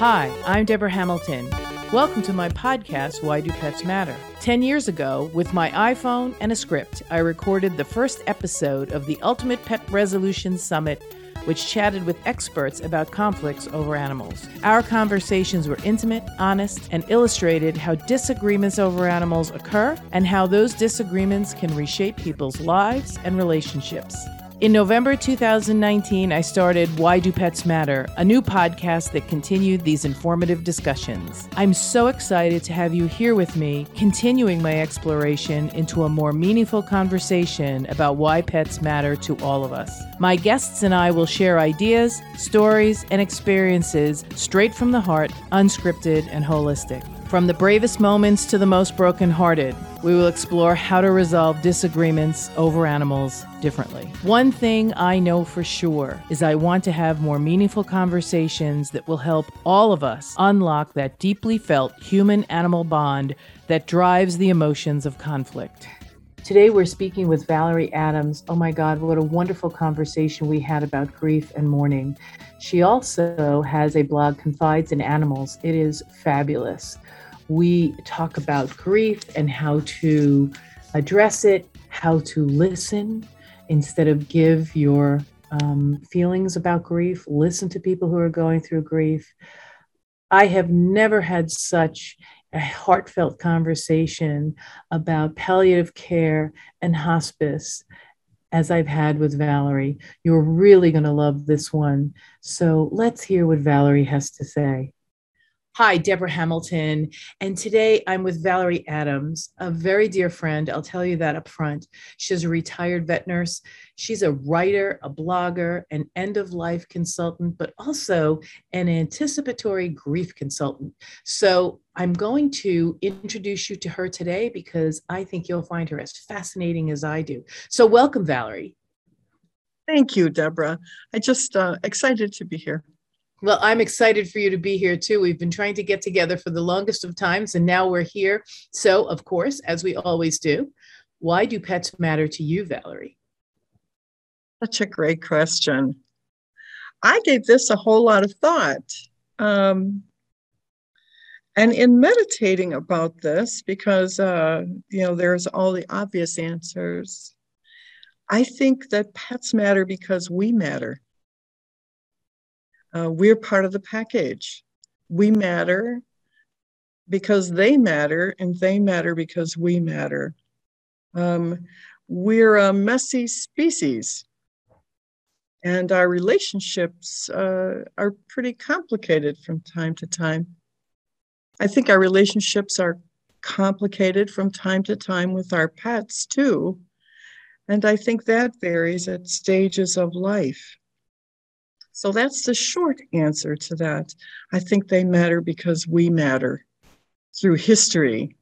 Hi, I'm Deborah Hamilton. Welcome to my podcast, Why Do Pets Matter? Ten years ago, with my iPhone and a script, I recorded the first episode of the Ultimate Pet Resolution Summit, which chatted with experts about conflicts over animals. Our conversations were intimate, honest, and illustrated how disagreements over animals occur and how those disagreements can reshape people's lives and relationships. In November 2019, I started Why Do Pets Matter, a new podcast that continued these informative discussions. I'm so excited to have you here with me, continuing my exploration into a more meaningful conversation about why pets matter to all of us. My guests and I will share ideas, stories, and experiences straight from the heart, unscripted and holistic. From the bravest moments to the most brokenhearted, we will explore how to resolve disagreements over animals differently. One thing I know for sure is I want to have more meaningful conversations that will help all of us unlock that deeply felt human animal bond that drives the emotions of conflict. Today, we're speaking with Valerie Adams. Oh my God, what a wonderful conversation we had about grief and mourning. She also has a blog, Confides in Animals. It is fabulous we talk about grief and how to address it, how to listen instead of give your um, feelings about grief, listen to people who are going through grief. I have never had such a heartfelt conversation about palliative care and hospice as I've had with Valerie. You're really going to love this one. So let's hear what Valerie has to say. Hi, Deborah Hamilton. And today I'm with Valerie Adams, a very dear friend. I'll tell you that up front. She's a retired vet nurse. She's a writer, a blogger, an end of life consultant, but also an anticipatory grief consultant. So I'm going to introduce you to her today because I think you'll find her as fascinating as I do. So, welcome, Valerie. Thank you, Deborah. I just uh, excited to be here. Well, I'm excited for you to be here too. We've been trying to get together for the longest of times, and now we're here. So, of course, as we always do, why do pets matter to you, Valerie? Such a great question. I gave this a whole lot of thought. Um, and in meditating about this, because, uh, you know, there's all the obvious answers, I think that pets matter because we matter. Uh, we're part of the package. We matter because they matter, and they matter because we matter. Um, we're a messy species, and our relationships uh, are pretty complicated from time to time. I think our relationships are complicated from time to time with our pets too. And I think that varies at stages of life. So that's the short answer to that. I think they matter because we matter through history.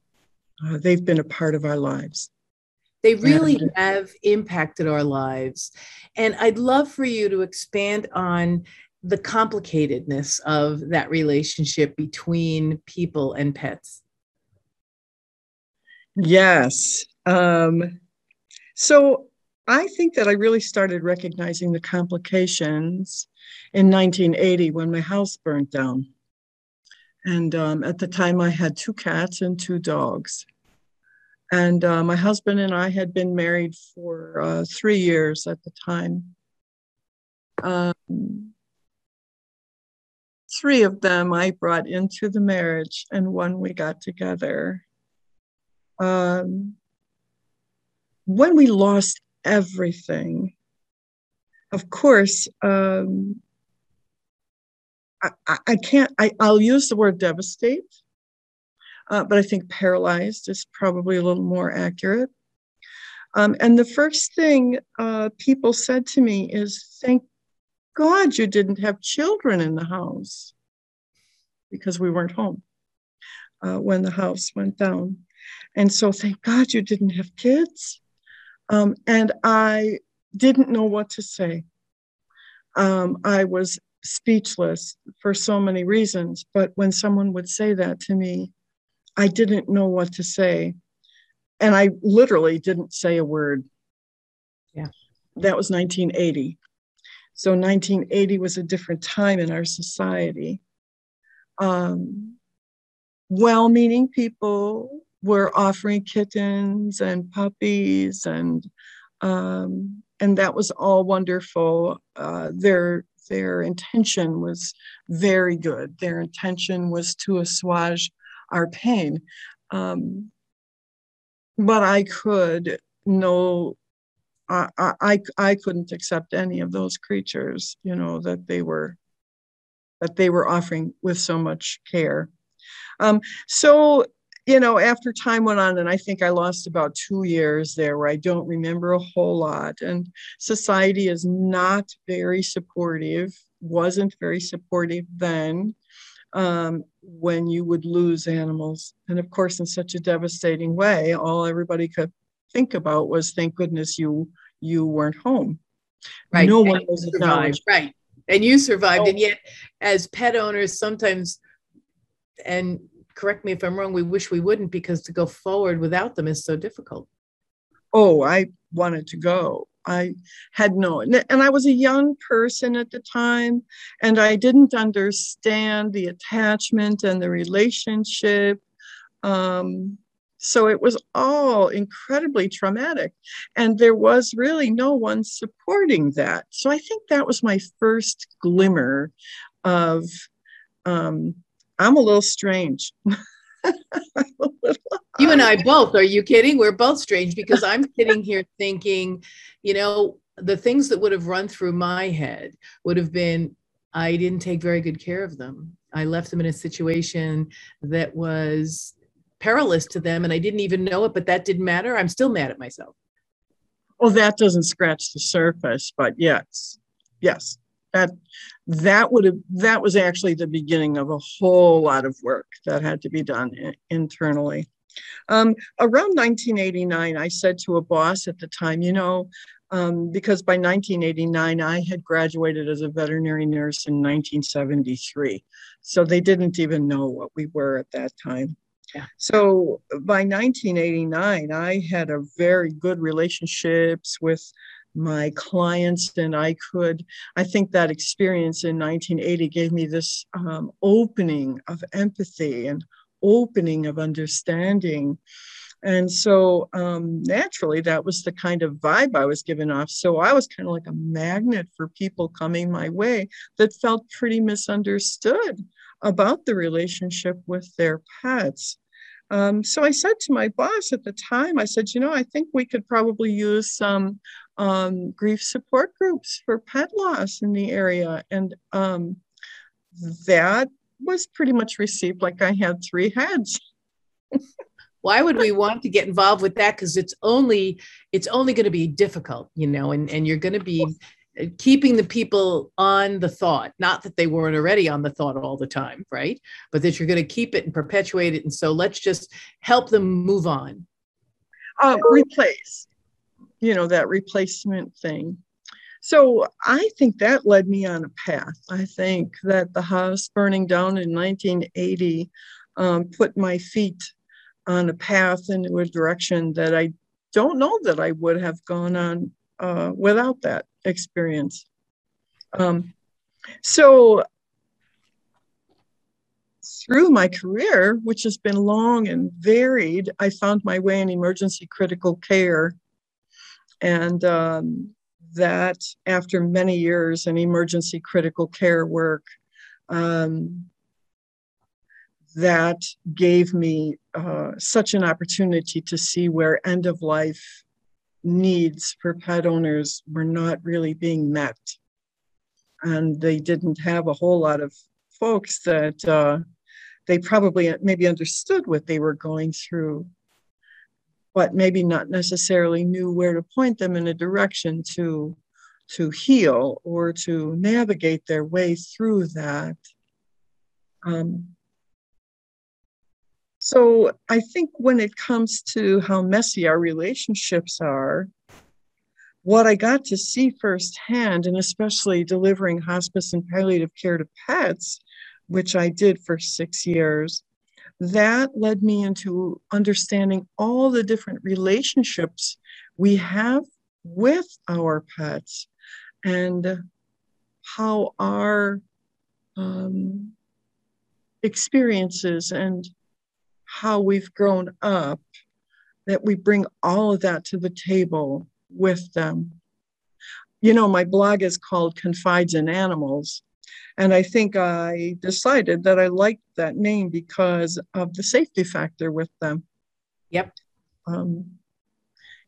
Uh, they've been a part of our lives. They really and, have impacted our lives. And I'd love for you to expand on the complicatedness of that relationship between people and pets. Yes. Um, so I think that I really started recognizing the complications in 1980 when my house burnt down. And um, at the time, I had two cats and two dogs. And uh, my husband and I had been married for uh, three years at the time. Um, three of them I brought into the marriage, and one we got together. Um, when we lost everything. Of course, um, I, I, can't, I, I'll use the word devastate, uh, but I think paralyzed is probably a little more accurate. Um, and the first thing uh, people said to me is, Thank God you didn't have children in the house because we weren't home uh, when the house went down. And so, thank God you didn't have kids. Um, and I didn't know what to say. Um, I was speechless for so many reasons, but when someone would say that to me, I didn't know what to say. And I literally didn't say a word. Yeah. That was 1980. So 1980 was a different time in our society. um, well meaning people were offering kittens and puppies and um, and that was all wonderful. Uh, their their intention was very good. Their intention was to assuage our pain, um, but I could no, I, I I couldn't accept any of those creatures. You know that they were that they were offering with so much care. Um, so you know, after time went on, and I think I lost about two years there where I don't remember a whole lot. And society is not very supportive, wasn't very supportive then um, when you would lose animals. And of course, in such a devastating way, all everybody could think about was thank goodness you you weren't home. Right. No and one was survived. Right. And you survived. Oh. And yet, as pet owners, sometimes and correct me if I'm wrong, we wish we wouldn't because to go forward without them is so difficult. Oh, I wanted to go. I had no, and I was a young person at the time, and I didn't understand the attachment and the relationship. Um, so it was all incredibly traumatic. And there was really no one supporting that. So I think that was my first glimmer of um, I'm a little strange. you and I both. Are you kidding? We're both strange because I'm sitting here thinking, you know, the things that would have run through my head would have been I didn't take very good care of them. I left them in a situation that was perilous to them and I didn't even know it, but that didn't matter. I'm still mad at myself. Well, that doesn't scratch the surface, but yes, yes, that that would have that was actually the beginning of a whole lot of work that had to be done internally. Um, around 1989 i said to a boss at the time you know um, because by 1989 i had graduated as a veterinary nurse in 1973 so they didn't even know what we were at that time. Yeah. So by 1989, I had a very good relationships with my clients and I could, I think that experience in 1980 gave me this um, opening of empathy and opening of understanding. And so um, naturally, that was the kind of vibe I was giving off. So I was kind of like a magnet for people coming my way that felt pretty misunderstood about the relationship with their pets. Um, so I said to my boss at the time, I said, you know, I think we could probably use some um, grief support groups for pet loss in the area. And um, that was pretty much received like I had three heads. Why would we want to get involved with that? Because it's only it's only going to be difficult, you know, and, and you're going to be keeping the people on the thought not that they weren't already on the thought all the time right? But that you're going to keep it and perpetuate it and so let's just help them move on. Uh, replace you know that replacement thing. So i think that led me on a path. I think that the house burning down in 1980 um, put my feet on a path into a direction that i don't know that i would have gone on uh, without that experience. Um, so through my career, which has been long and varied, I found my way in emergency critical care. And um, that, after many years in emergency critical care work, um, that gave me uh, such an opportunity to see where end of life needs for pet owners were not really being met. And they didn't have a whole lot of folks that uh, they probably maybe understood what they were going through, but maybe not necessarily knew where to point them in a direction to, to heal or to navigate their way through that. Um, so I think when it comes to how messy our relationships are, what I got to see firsthand, and especially delivering hospice and palliative care to pets, which I did for six years, that led me into understanding all the different relationships we have with our pets and how our um, experiences and how we've grown up, that we bring all of that to the table with them. You know, my blog is called Confides in Animals. And I think I decided that I liked that name because of the safety factor with them. Yep. Um,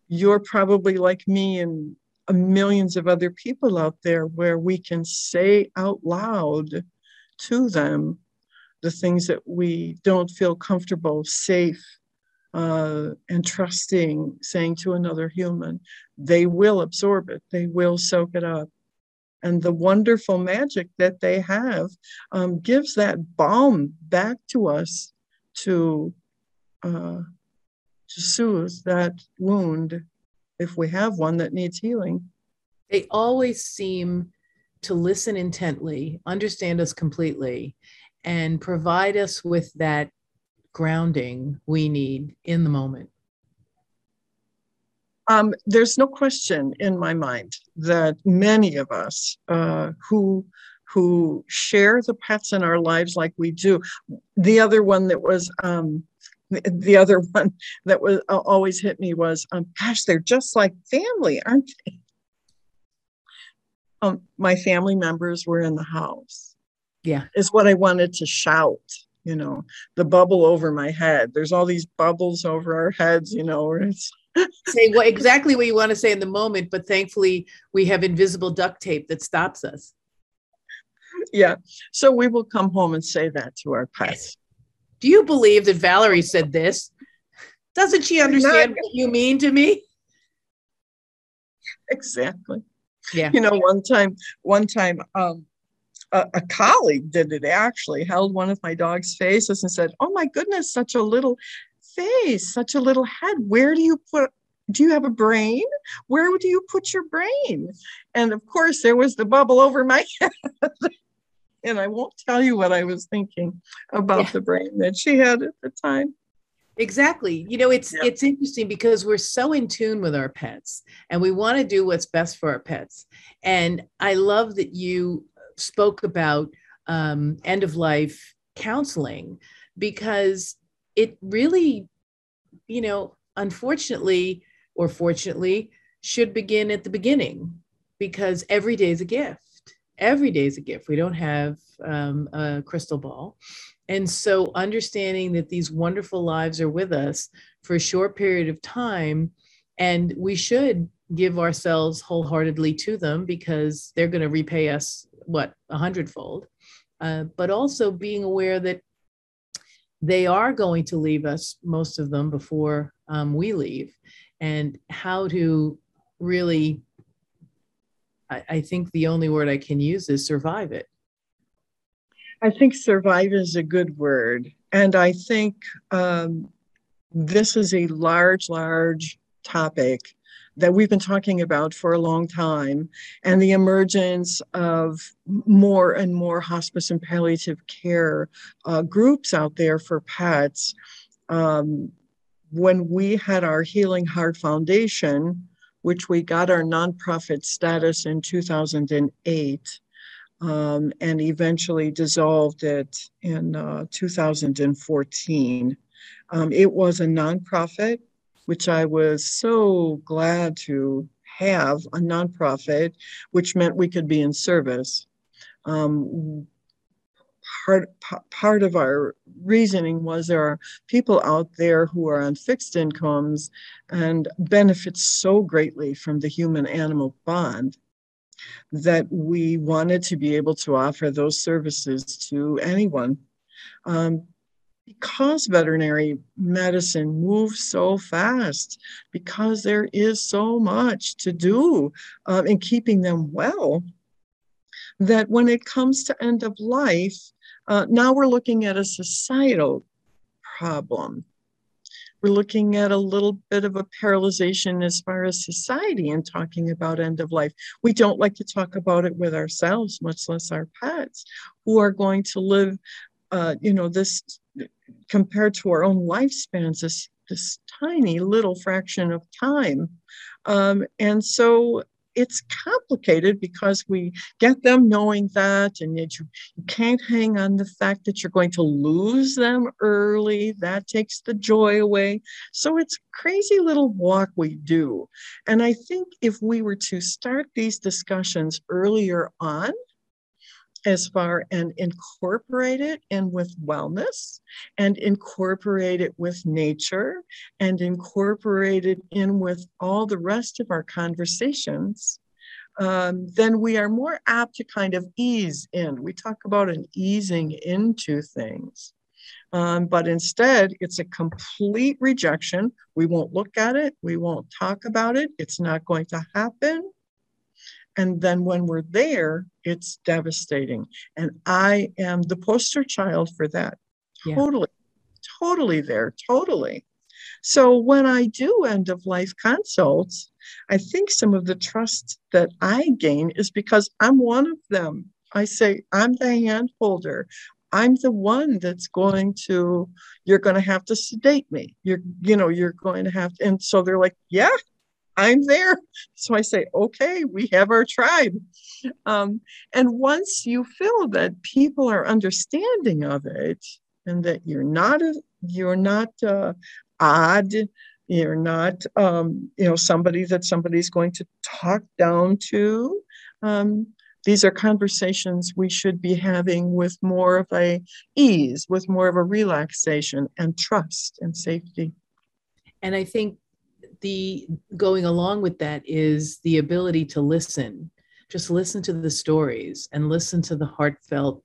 you're probably like me and millions of other people out there where we can say out loud to them the things that we don't feel comfortable, safe, uh, and trusting saying to another human. They will absorb it, they will soak it up. And the wonderful magic that they have um, gives that balm back to us to, uh, to soothe that wound if we have one that needs healing. They always seem to listen intently, understand us completely, and provide us with that grounding we need in the moment. Um, there's no question in my mind that many of us uh, who who share the pets in our lives like we do. The other one that was um, the other one that was uh, always hit me was, um, gosh, they're just like family, aren't they? Um, my family members were in the house. Yeah, is what I wanted to shout. You know, the bubble over my head. There's all these bubbles over our heads. You know, where it's say what exactly what you want to say in the moment, but thankfully we have invisible duct tape that stops us. Yeah, so we will come home and say that to our pets. Do you believe that Valerie said this? Doesn't she understand what you mean to me? Exactly. Yeah. You know, one time, one time, um, a, a, colleague did it actually, held one of my dog's faces and said, Oh my goodness, such a little face, such a little head. Where do you put do you have a brain? Where do you put your brain? And of course, there was the bubble over my head and I won't tell you what I was thinking about yeah. the brain that she had at the time. Exactly. You know, it's yeah. it's interesting because we're so in tune with our pets and we want to do what's best for our pets. And I love that you spoke about um, end of life counseling because it really, you know, unfortunately or fortunately, should begin at the beginning because every day is a gift every day is a gift. We don't have um, a crystal ball. And so, understanding that these wonderful lives are with us for a short period of time, and we should give ourselves wholeheartedly to them because they're going to repay us what a hundredfold. Uh, but also being aware that they are going to leave us, most of them, before um, we leave, and how to really I, I think the only word I can use is survive it. I think survive is a good word. And I think um, this is a large, large topic that we've been talking about for a long time, and the emergence of more and more hospice and palliative care uh, groups out there for pets. Um, when we had our Healing Heart Foundation, which we got our nonprofit status in 2008 um, and eventually dissolved it in uh, 2014. Um, it was a nonprofit, which I was so glad to have a nonprofit, which meant we could be in service. Um, part part of our reasoning was there are people out there who are on fixed incomes and benefit so greatly from the human animal bond that we wanted to be able to offer those services to anyone um, because veterinary medicine moves so fast because there is so much to do uh, in keeping them well that when it comes to end of life uh, now we're looking at a societal problem. We're looking at a little bit of a paralyzation as far as society and talking about end of life. We don't like to talk about it with ourselves, much less our pets, who are going to live, uh, you know, this compared to our own lifespans, this, this tiny little fraction of time. Um, and so it's complicated because we get them knowing that, and yet you, you can't hang on the fact that you're going to lose them early. That takes the joy away. So it's crazy little walk we do. And I think if we were to start these discussions earlier on, as far and incorporate it in with wellness and incorporate it with nature and incorporate it in with all the rest of our conversations um, then we are more apt to kind of ease in. We talk about an easing into things um, but instead it's a complete rejection. We won't look at it. We won't talk about it. It's not going to happen and then when we're there, it's devastating. And I am the poster child for that. Yeah. Totally, totally there, totally. So when I do end of life consults, I think some of the trust that I gain is because I'm one of them. I say, I'm the hand holder. I'm the one that's going to, you're going to have to sedate me. You're, you know, you're going to have to. And so they're like, yeah, I'm there. So I say, okay, we have our tribe. Um, and once you feel that people are understanding of it and that you're not a, you're not uh, odd, you're not um, you know somebody that somebody's going to talk down to. Um, these are conversations we should be having with more of a ease, with more of a relaxation and trust and safety. And I think the going along with that is the ability to listen. Just listen to the stories and listen to the heartfelt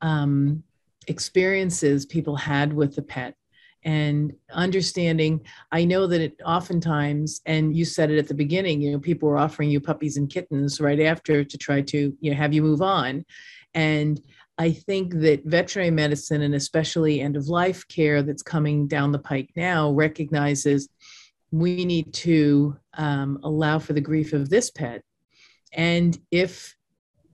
um, experiences people had with the pet and understanding. I know that it oftentimes and you said it at the beginning you know people were offering you puppies and kittens right after to try to you know have you move on. And i think that veterinary medicine and especially end of life care that's coming down the pike now recognizes we need to um, allow for the grief of this pet. And if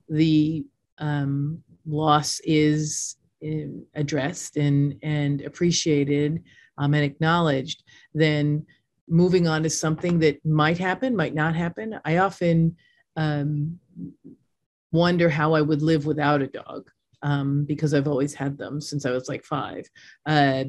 the um, loss is uh, addressed and, and appreciated um, and acknowledged, then moving on to something that might happen, might not happen. I often um, wonder how I would live without a dog um, because I've always had them since I was like five. Uh,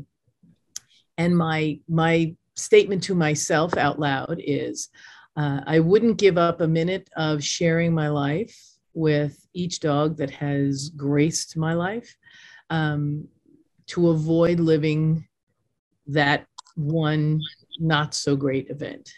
and my my statement to myself out loud is uh, I wouldn't give up a minute of sharing my life with each dog that has graced my life um, to avoid living that one not so great event.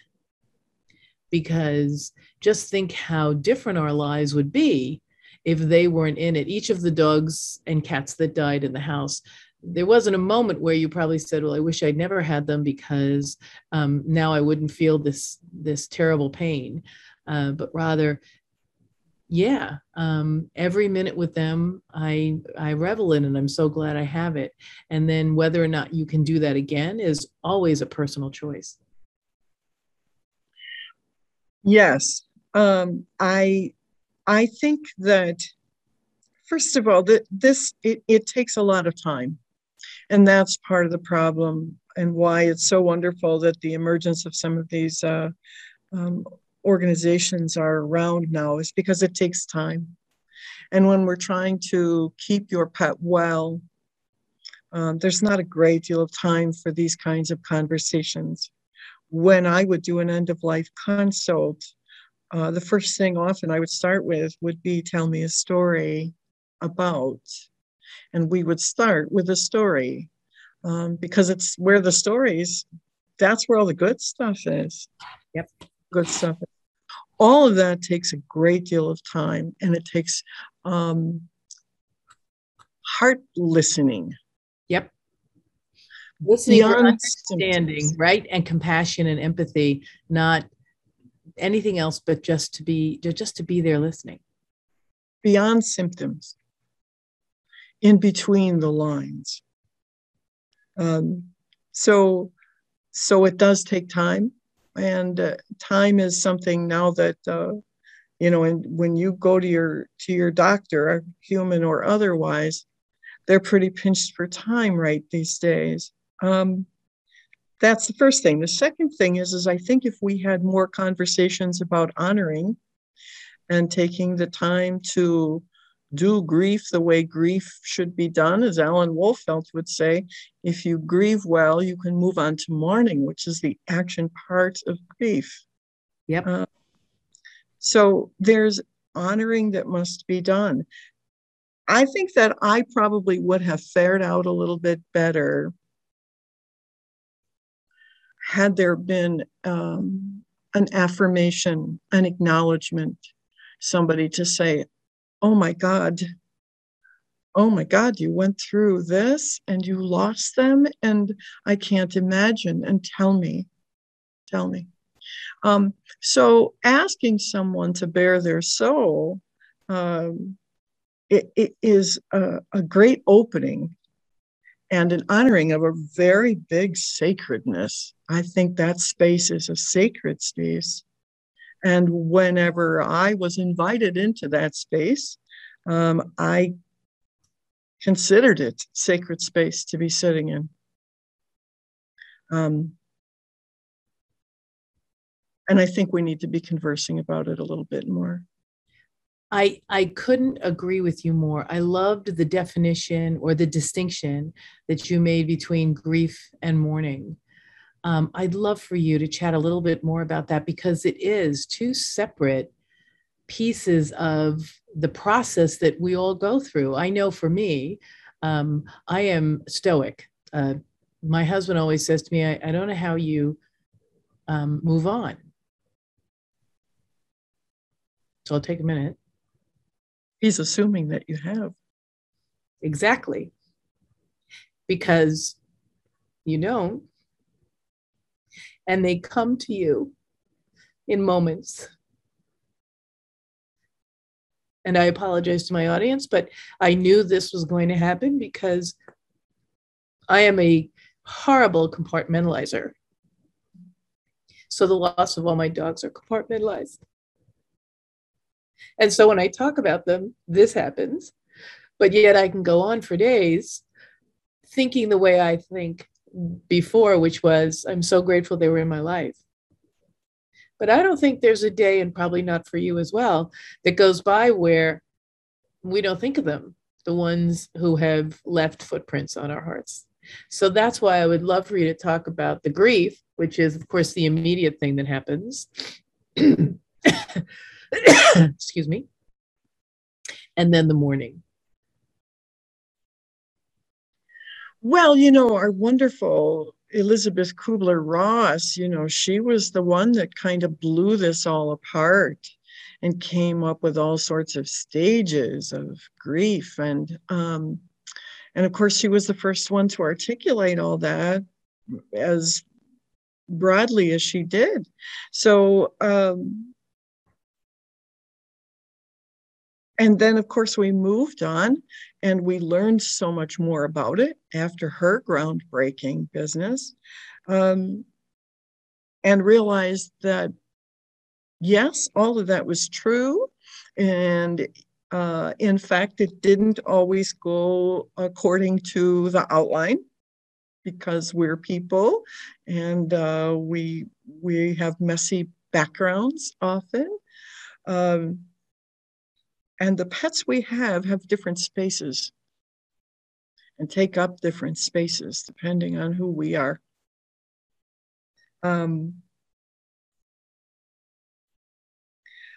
Because just think how different our lives would be if they weren't in it. Each of the dogs and cats that died in the house there wasn't a moment where you probably said, "Well, I wish I'd never had them because um, now I wouldn't feel this this terrible pain," uh, but rather, yeah, um, every minute with them, I I revel in, and I'm so glad I have it. And then whether or not you can do that again is always a personal choice. Yes, um, I I think that first of all that this it, it takes a lot of time and that's part of the problem and why it's so wonderful that the emergence of some of these uh, um, organizations are around now is because it takes time. And when we're trying to keep your pet well, um, there's not a great deal of time for these kinds of conversations. When I would do an end of life consult, uh, the first thing often I would start with would be tell me a story about and we would start with a story. Um, because it's where the stories that's where all the good stuff is. Yep. Good stuff. All of that takes a great deal of time and it takes um, heart listening. Yep. Listening Beyond understanding symptoms. right and compassion and empathy not anything else but just to be just to be there listening. Beyond symptoms in between the lines. Um, so, so it does take time, and uh, time is something now that uh, you know. And when you go to your to your doctor, human or otherwise, they're pretty pinched for time right these days. Um, that's the first thing. The second thing is, is I think if we had more conversations about honoring and taking the time to do grief the way grief should be done, as Alan Wolfelt would say. If you grieve well, you can move on to mourning, which is the action part of grief. Yep. Uh, so there's honoring that must be done. I think that I probably would have fared out a little bit better had there been um, an affirmation, an acknowledgement, somebody to say, Oh my God, oh my God, you went through this and you lost them, and I can't imagine. And tell me, tell me. Um, so asking someone to bare their soul um, it, it is a, a great opening and an honoring of a very big sacredness. I think that space is a sacred space. And whenever I was invited into that space, um, I considered it sacred space to be sitting in. Um, and I think we need to be conversing about it a little bit more. I I couldn't agree with you more. I loved the definition or the distinction that you made between grief and mourning. Um, I'd love for you to chat a little bit more about that because it is two separate pieces of the process that we all go through. I know for me, um, I am stoic. Uh, my husband always says to me, I, I don't know how you um, move on. So I'll take a minute. He's assuming that you have. Exactly. Because you don't. And they come to you in moments. And I apologize to my audience, but I knew this was going to happen because I am a horrible compartmentalizer. So the loss of all my dogs are compartmentalized. And so when I talk about them, this happens. But yet I can go on for days thinking the way I think before, which was, I'm so grateful they were in my life. But I don't think there's a day, and probably not for you as well, that goes by where we don't think of them, the ones who have left footprints on our hearts. So that's why I would love for you to talk about the grief, which is, of course, the immediate thing that happens. excuse me, and then the mourning. Well, you know, our wonderful Elizabeth Kubler Ross, you know, she was the one that kind of blew this all apart and came up with all sorts of stages of grief and um, and of course she was the first one to articulate all that as broadly as she did. So um, and then of course we moved on and we learned so much more about it after her groundbreaking business um, and realized that yes all of that was true. And uh, in fact it didn't always go according to the outline because we're people and uh, we we have messy backgrounds often. Um, and the pets we have have different spaces and take up different spaces depending on who we are. Um,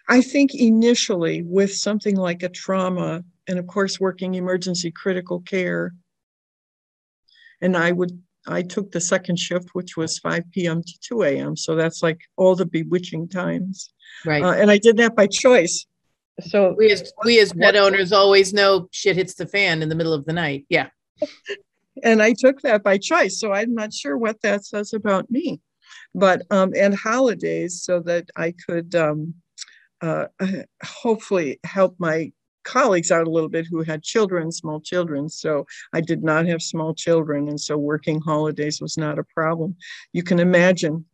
I think initially, with something like a trauma, and of course, working emergency critical care, and I would I took the second shift, which was 5 p.m. to 2 a.m. So that's like all the bewitching times. Right. Uh, and I did that by choice so we as we as pet owners always know shit hits the fan in the middle of the night. Yeah. And I took that by choice. So I'm not sure what that says about me. But um and holidays so that I could um uh hopefully help my colleagues out a little bit who had children, small children. So I did not have small children. And so working holidays was not a problem. You can imagine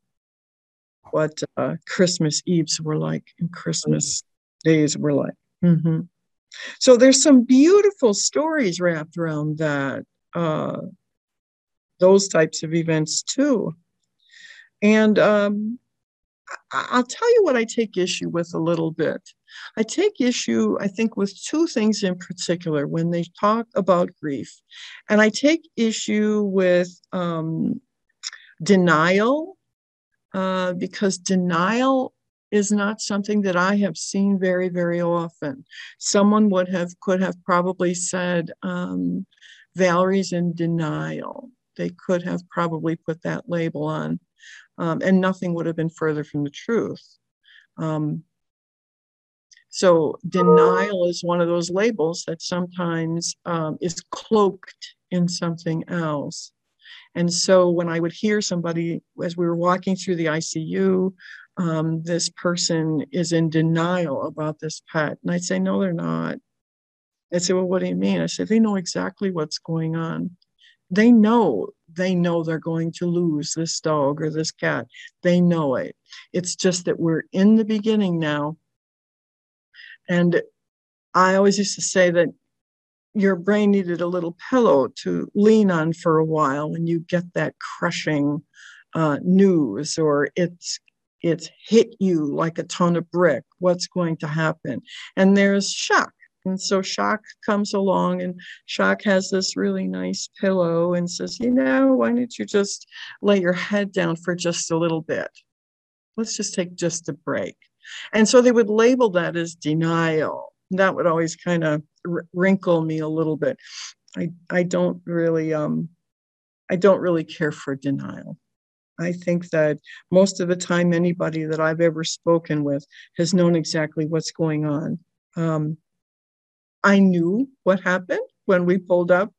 what uh, Christmas Eves were like and Christmas days were like. Mm-hmm. So there's some beautiful stories wrapped around that, uh, those types of events too. And um, I- I'll tell you what I take issue with a little bit. I take issue, I think, with two things in particular when they talk about grief. And I take issue with um, denial, uh, because denial is not something that I have seen very, very often. Someone would have could have probably said, um, Valerie's in denial. They could have probably put that label on, um, and nothing would have been further from the truth. Um, so denial is one of those labels that sometimes um, is cloaked in something else. And so when I would hear somebody as we were walking through the ICU, um, this person is in denial about this pet. And I'd say, no, they're not. I say, well, what do you mean? I said, they know exactly what's going on. They know, they know they're going to lose this dog or this cat. They know it. It's just that we're in the beginning now and I always used to say that your brain needed a little pillow to lean on for a while when you get that crushing uh, news or it's it's hit you like a ton of brick what's going to happen and there's shock and so shock comes along and shock has this really nice pillow and says you know why don't you just lay your head down for just a little bit let's just take just a break and so they would label that as denial. That would always kind of wrinkle me a little bit. I, I don't really um, I don't really care for denial. I think that most of the time, anybody that I've ever spoken with has known exactly what's going on. Um, I knew what happened when we pulled up,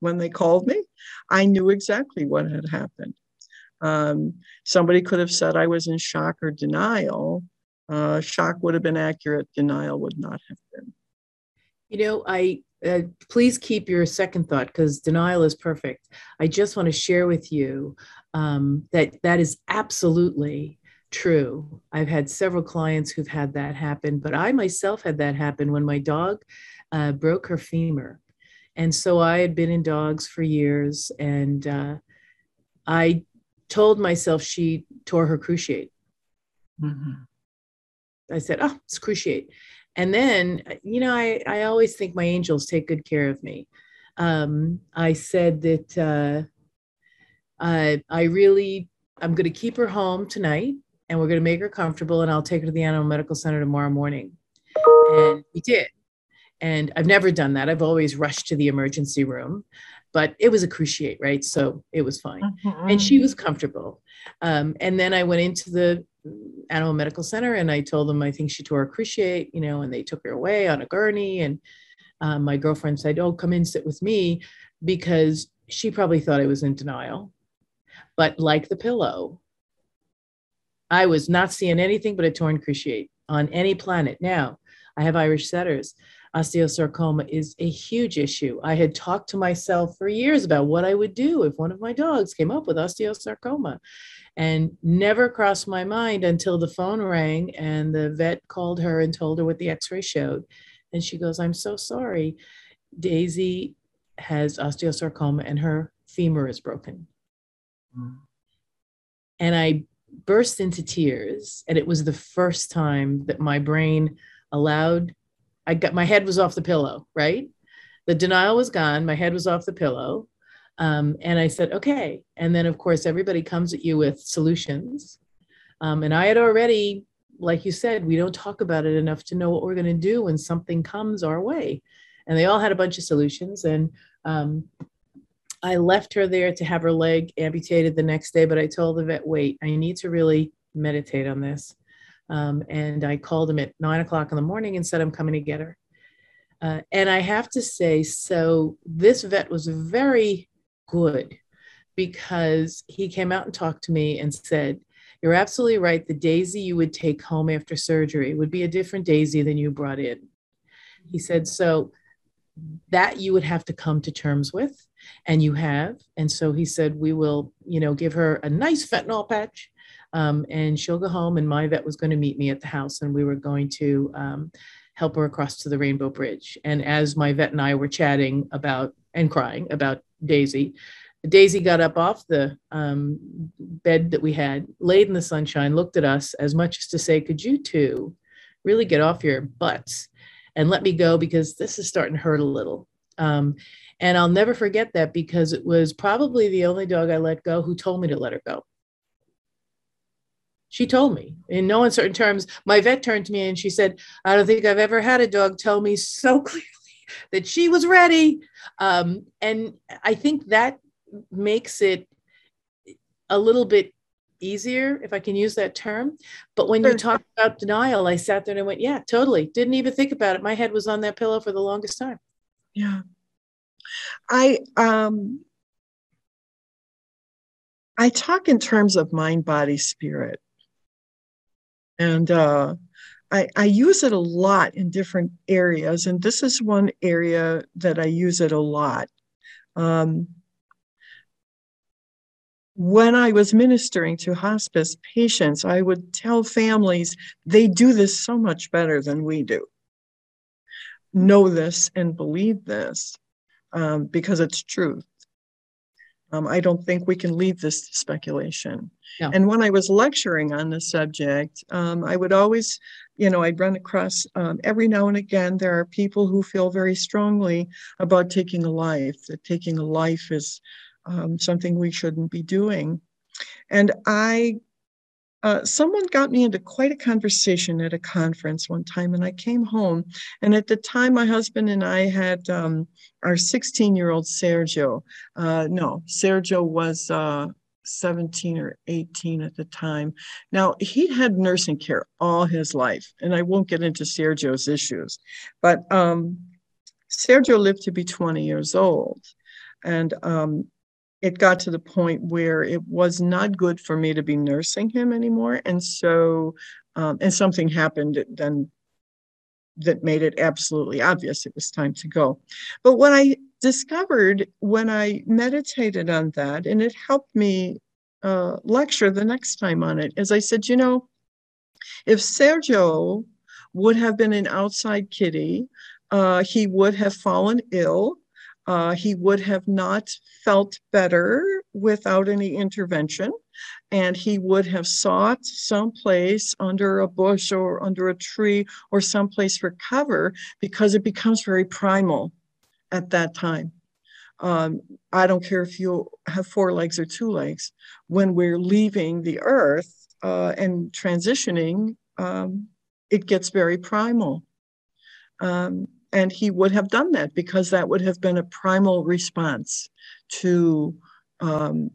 when they called me. I knew exactly what had happened. Um, somebody could have said I was in shock or denial, uh, shock would have been accurate, denial would not have been. You know, I uh, please keep your second thought because denial is perfect. I just want to share with you um, that that is absolutely true. I've had several clients who've had that happen, but I myself had that happen when my dog uh, broke her femur. And so I had been in dogs for years, and uh, I told myself she tore her cruciate. Mm-hmm. I said, oh, it's cruciate. And then, you know, I, I always think my angels take good care of me. Um, I said that uh, I, I really, I'm going to keep her home tonight and we're going to make her comfortable and I'll take her to the Animal Medical Center tomorrow morning. And we did. And I've never done that. I've always rushed to the emergency room, but it was a cruciate, right? So it was fine. Mm-hmm. And she was comfortable. Um, and then I went into the animal medical center and I told them I think she tore a cruciate, you know, and they took her away on a gurney. And um, my girlfriend said, Oh, come in, sit with me, because she probably thought I was in denial. But like the pillow, I was not seeing anything but a torn cruciate on any planet. Now, I have Irish setters. Osteosarcoma is a huge issue. I had talked to myself for years about what I would do if one of my dogs came up with osteosarcoma and never crossed my mind until the phone rang and the vet called her and told her what the x-ray showed. And she goes i'm so sorry. Daisy has osteosarcoma and her femur is broken. Mm. and i burst into tears and it was the first time that my brain allowed i got my head was off the pillow right? The denial was gone. My head was off the pillow um, and I said, okay. And then, of course, everybody comes at you with solutions. Um, and I had already, like you said, we don't talk about it enough to know what we're going to do when something comes our way. And they all had a bunch of solutions. And um, I left her there to have her leg amputated the next day, but I told the vet, wait, I need to really meditate on this. Um, and I called him at nine o'clock in the morning and said, I'm coming to get her. Uh, and I have to say, so this vet was very good because he came out and talked to me and said, You're absolutely right. The Daisy you would take home after surgery would be a different Daisy than you brought in. He said, So that you would have to come to terms with, and you have. And so he said, We will, you know, give her a nice fentanyl patch. Um, and she'll go home. And my vet was going to meet me at the house, and we were going to um, help her across to the Rainbow Bridge. And as my vet and I were chatting about and crying about Daisy. Daisy got up off the um, bed that we had, laid in the sunshine, looked at us as much as to say, Could you two really get off your butts and let me go because this is starting to hurt a little. Um, and I'll never forget that because it was probably the only dog I let go who told me to let her go. She told me in no uncertain terms. My vet turned to me and she said, I don't think I've ever had a dog tell me so clearly that she was ready. Um, and I think that makes it a little bit easier, if I can use that term. But when sure. you talk about denial, I sat there and I went, yeah, totally. Didn't even think about it. My head was on that pillow for the longest time. Yeah. I um I talk in terms of mind, body, spirit. And uh I, I use it a lot in different areas, and this is one area that I use it a lot. Um, when I was ministering to hospice patients, I would tell families they do this so much better than we do. Know this and believe this um, because it's truth. Um, I don't think we can leave this to speculation. No. And when I was lecturing on the subject, um, I would always, you know, I'd run across um, every now and again, there are people who feel very strongly about taking a life, that taking a life is um, something we shouldn't be doing. And I, uh, someone got me into quite a conversation at a conference one time, and I came home. And at the time, my husband and I had um, our 16 year old Sergio. Uh, no, Sergio was. Uh, 17 or 18 at the time. Now, he had nursing care all his life, and I won't get into Sergio's issues, but um, Sergio lived to be 20 years old. And um, it got to the point where it was not good for me to be nursing him anymore. And so, um, and something happened then that made it absolutely obvious it was time to go. But what I discovered when I meditated on that, and it helped me uh, lecture the next time on it, is I said, you know, if Sergio would have been an outside kitty, uh, he would have fallen ill uh, he would have not felt better without any intervention, and he would have sought someplace under a bush or under a tree or someplace for cover because it becomes very primal at that time. Um, I don't care if you have four legs or two legs. When we're leaving the earth uh, and transitioning, um, it gets very primal. Um, and he would have done that because that would have been a primal response to um,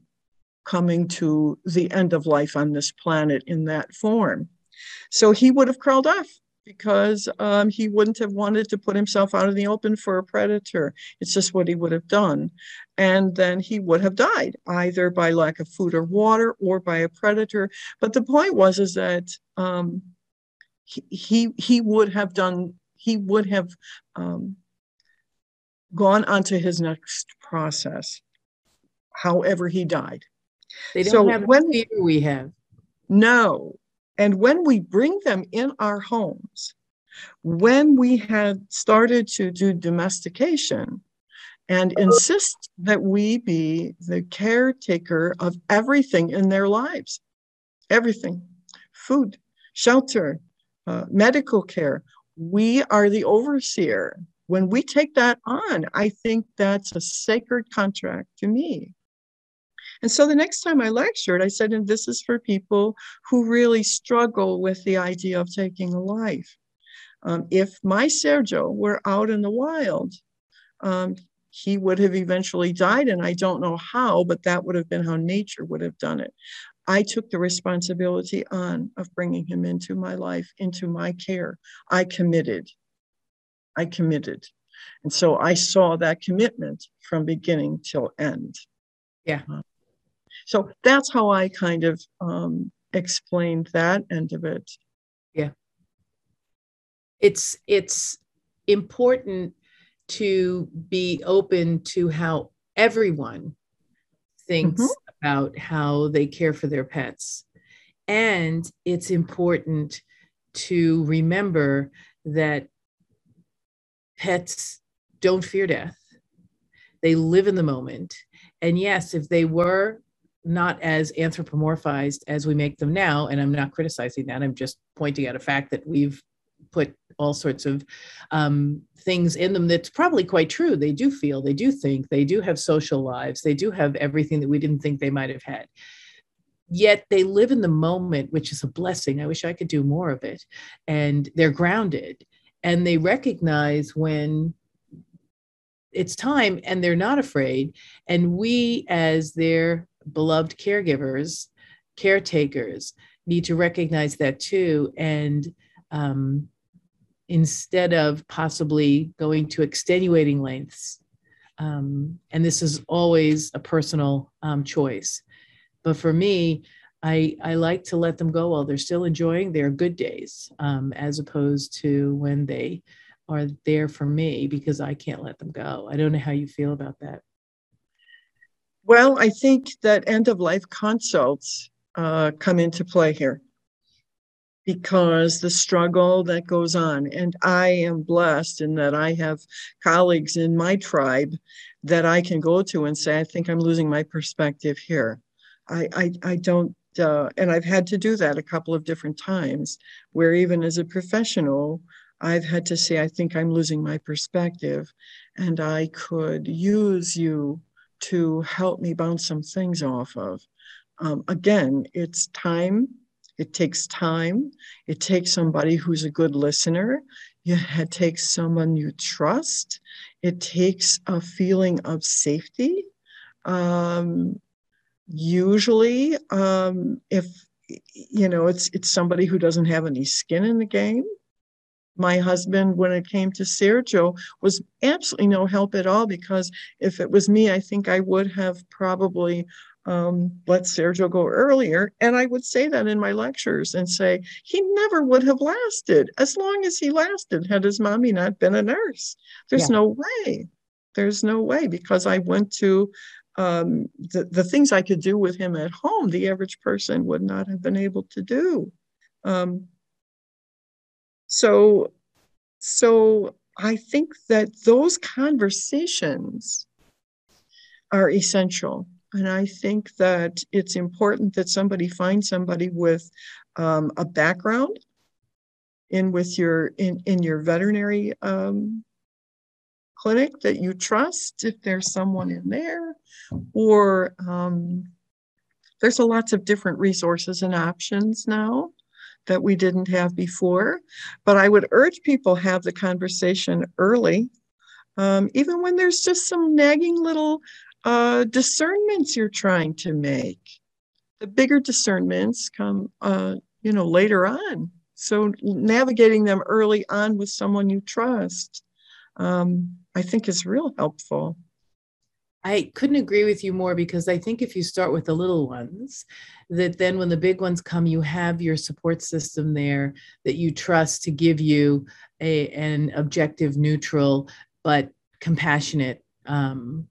coming to the end of life on this planet in that form. So he would have crawled off because um, he wouldn't have wanted to put himself out in the open for a predator. It's just what he would have done. And then he would have died either by lack of food or water or by a predator. But the point was is that um, he, he, he would have done he would have um, gone on to his next process, however he died. They don't so have when, the fear we have. No. And when we bring them in our homes, when we had started to do domestication and insist that we be the caretaker of everything in their lives, everything food, shelter, uh, medical care, we are the overseer. When we take that on, I think that's a sacred contract to me. And so the next time I lectured, I said, and this is for people who really struggle with the idea of taking a life. Um, if my Sergio were out in the wild, um, he would have eventually died, and I don't know how, but that would have been how nature would have done it. I took the responsibility on of bringing him into my life, into my care. I committed. I committed. And so I saw that commitment from beginning till end. Yeah. Uh, so that's how I kind of um, explained that end of it. Yeah. It's it's important to be open to how everyone thinks mm-hmm about how they care for their pets. And it's important to remember that pets don't fear death, they live in the moment. And yes, if they were not as anthropomorphized as we make them now, and I'm not criticizing that, I'm just pointing out a fact that we've put all sorts of um, things in them that's probably quite true. They do feel, they do think, they do have social lives, they do have everything that we didn't think they might have had. Yet they live in the moment, which is a blessing. I wish I could do more of it. And they're grounded and they recognize when it's time and they're not afraid. And we, as their beloved caregivers, caretakers, need to recognize that too. And um, instead of possibly going to extenuating lengths, um, and this is always a personal um, choice. But for me, I, I like to let them go while they're still enjoying their good days, um, as opposed to when they are there for me because I can't let them go. I don't know how you feel about that. Well, I think that end of life consults uh, come into play here because the struggle that goes on. And I am blessed in that I have colleagues in my tribe that I can go to and say, I think I'm losing my perspective here. I, I, I don't, uh, and I've had to do that a couple of different times where even as a professional, I've had to say, I think I'm losing my perspective, and I could use you to help me bounce some things off of. Um, again, it's time. It takes time. It takes somebody who's a good listener. It takes someone you trust. It takes a feeling of safety. Um, usually, um, if you know, it's it's somebody who doesn't have any skin in the game my husband, when it came to Sergio, was absolutely no help at all because if it was me, I think I would have probably um, let Sergio go earlier. And I would say that in my lectures and say he never would have lasted as long as he lasted had his mommy not been a nurse. There's yeah. no way. There's no way because I went to um, the, the things I could do with him at home, the average person would not have been able to do. Um, so, so I think that those conversations are essential. And I think that it's important that somebody find somebody with um, a background in with your in, in your veterinary um, clinic that you trust if there's someone in there or um, there's a lots of different resources and options now that we didn't have before. But I would urge people have the conversation early, um, even when there's just some nagging little uh, discernments you're trying to make. The bigger discernments come, uh, you know, later on. So navigating them early on with someone you trust, um, I think, is real helpful. I couldn't agree with you more because I think if you start with the little ones, that then when the big ones come, you have your support system there that you trust to give you a, an objective, neutral, but compassionate um,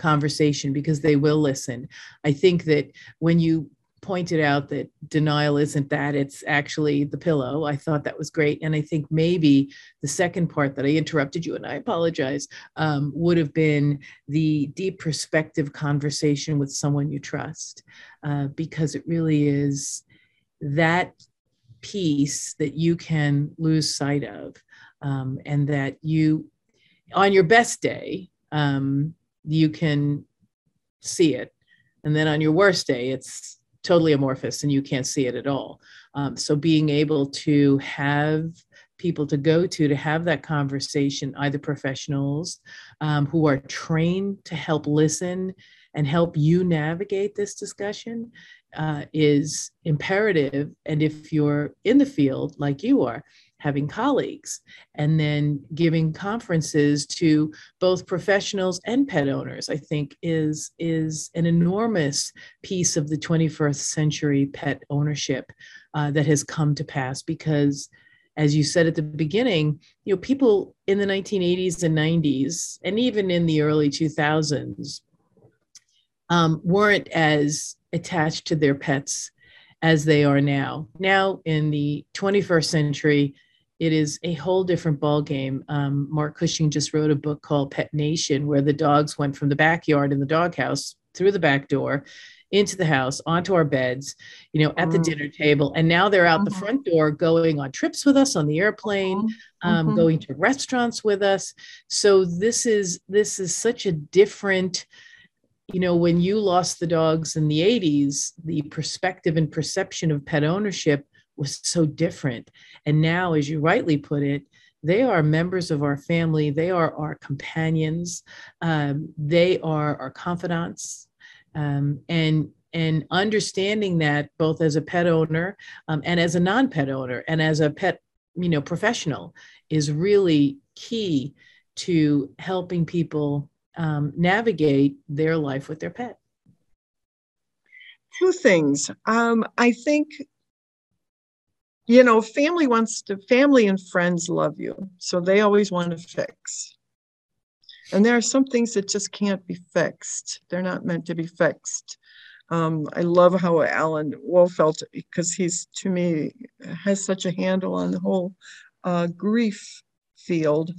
conversation because they will listen. I think that when you pointed out that denial isn't that, it's actually the pillow. I thought that was great. And I think maybe the second part that I interrupted you, and I apologize, um, would have been the deep perspective conversation with someone you trust, uh, because it really is that piece that you can lose sight of. Um, and that you, on your best day, um, you can see it. And then on your worst day, it's totally amorphous and you can't see it at all. Um, so being able to have people to go to to have that conversation, either professionals um, who are trained to help listen and help you navigate this discussion uh, is imperative. And if you're in the field like you are, having colleagues and then giving conferences to both professionals and pet owners i think is is an enormous piece of the 21st century pet ownership uh, that has come to pass because as you said at the beginning you know people in the 1980s and 90s and even in the early 2000s um, weren't as attached to their pets as they are now. Now, in the 21st century, it is a whole different ballgame. Um, Mark Cushing just wrote a book called Pet Nation, where the dogs went from the backyard in the doghouse through the back door into the house, onto our beds, you know, at the mm. dinner table. And now they're out mm-hmm. the front door going on trips with us on the airplane, mm-hmm. Um, mm-hmm. going to restaurants with us. So this is this is such a different you know, when you lost the dogs in the 80s, the perspective and perception of pet ownership was so different. And now, as you rightly put it, they are members of our family. They are our companions. Um, they are our confidants. Um, and and understanding that both as a pet owner um, and as a non-pet owner and as a pet you know professional is really key to helping people um, navigate their life with their pet two things um, i think you know, family wants to, family and friends love you. So they always want to fix. And there are some things that just can't be fixed. They're not meant to be fixed. Um, I love how Alan Wolfelt, because he's to me has such a handle on the whole uh, grief field.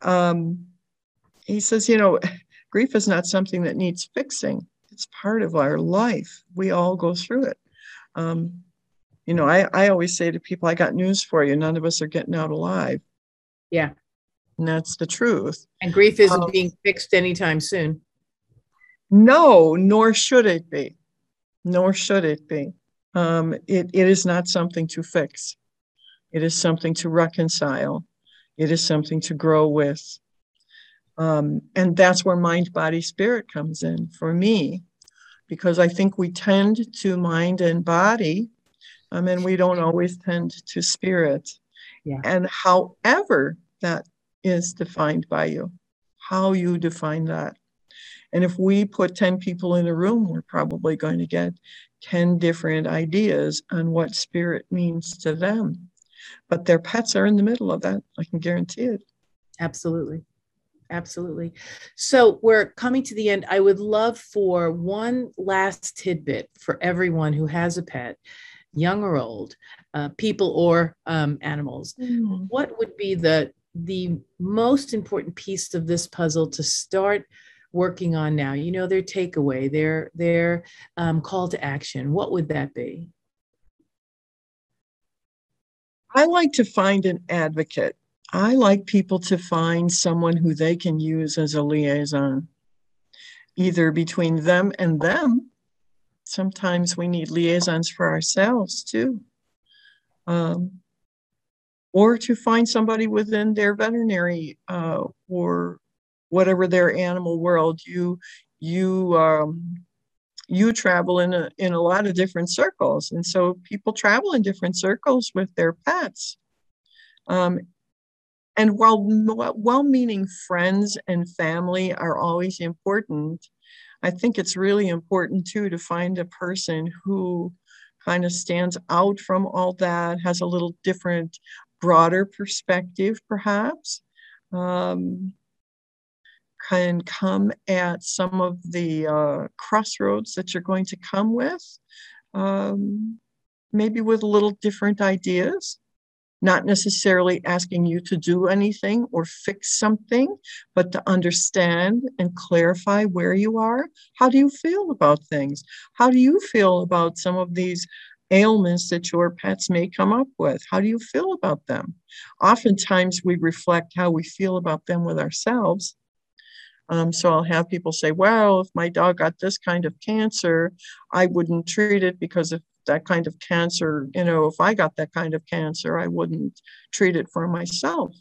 Um, he says, you know, grief is not something that needs fixing. It's part of our life. We all go through it. Um, you know, I, I always say to people, I got news for you. None of us are getting out alive. Yeah. And that's the truth. And grief isn't um, being fixed anytime soon. No, nor should it be. Nor should it be. Um, it, it is not something to fix. It is something to reconcile. It is something to grow with. Um, and that's where mind, body, spirit comes in for me, because I think we tend to mind and body I mean, we don't always tend to spirit. Yeah. And however that is defined by you, how you define that. And if we put 10 people in a room, we're probably going to get 10 different ideas on what spirit means to them. But their pets are in the middle of that. I can guarantee it. Absolutely. Absolutely. So we're coming to the end. I would love for one last tidbit for everyone who has a pet young or old, uh, people or um, animals, mm. what would be the the most important piece of this puzzle to start working on now? You know, their takeaway, their their um, call to action. What would that be? I like to find an advocate. I like people to find someone who they can use as a liaison, either between them and them sometimes we need liaisons for ourselves too. Um, or to find somebody within their veterinary uh, or whatever their animal world you you um, you travel in a in a lot of different circles and so people travel in different circles with their pets um, and while well-meaning friends and family are always important I think it's really important too to find a person who kind of stands out from all that, has a little different, broader perspective, perhaps. Um, can come at some of the uh, crossroads that you're going to come with, um, maybe with a little different ideas not necessarily asking you to do anything or fix something, but to understand and clarify where you are. How do you feel about things? How do you feel about some of these ailments that your pets may come up with? How do you feel about them? Oftentimes, we reflect how we feel about them with ourselves. Um, so I'll have people say, well, if my dog got this kind of cancer, I wouldn't treat it because if that kind of cancer, you know, if I got that kind of cancer, I wouldn't treat it for myself.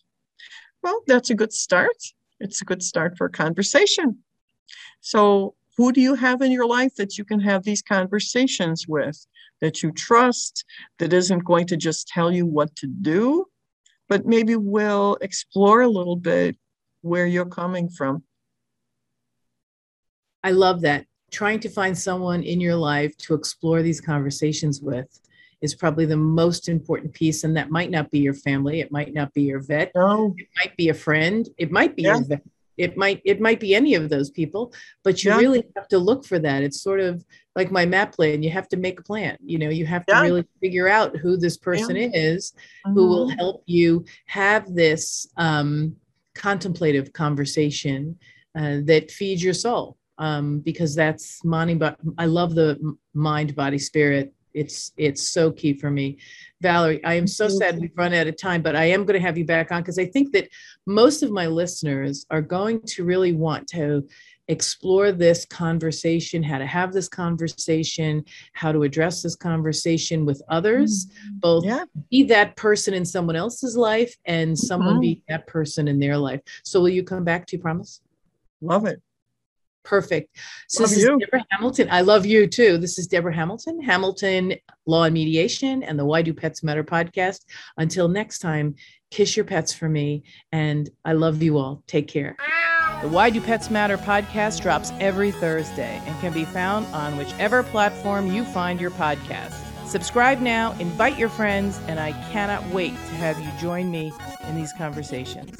Well, that's a good start. It's a good start for a conversation. So, who do you have in your life that you can have these conversations with, that you trust, that isn't going to just tell you what to do, but maybe will explore a little bit where you're coming from? I love that trying to find someone in your life to explore these conversations with is probably the most important piece. And that might not be your family. It might not be your vet. No. It might be a friend. It might be yeah. your vet. It might it might be any of those people, but you yeah. really have to look for that. It's sort of like my map plan. You have to make a plan. You know, you have to yeah. really figure out who this person is, mm-hmm. who will mm-hmm. help you have this um, contemplative conversation uh, that feeds your soul um, because that's mind. But I love the mind, body, spirit. It's it's so key for me. Valerie, I am so sad we've run out of time, but I am going to have you back on because I think that most of my listeners are going to really want to explore this conversation, how to have this conversation, how to address this conversation with others, mm-hmm. both yeah. be that person in someone else's life and someone mm-hmm. be that person in their life. So will you come back? Do you promise? Love it. Perfect. So love this you. is Debra Hamilton. I love you too. This is Debra Hamilton, Hamilton Law and Mediation, and the Why Do Pets Matter podcast. Until next time, kiss your pets for me, and I love you all. Take care. The Why Do Pets Matter podcast drops every Thursday and can be found on whichever platform you find your podcast. Subscribe now, invite your friends, and I cannot wait to have you join me in these conversations.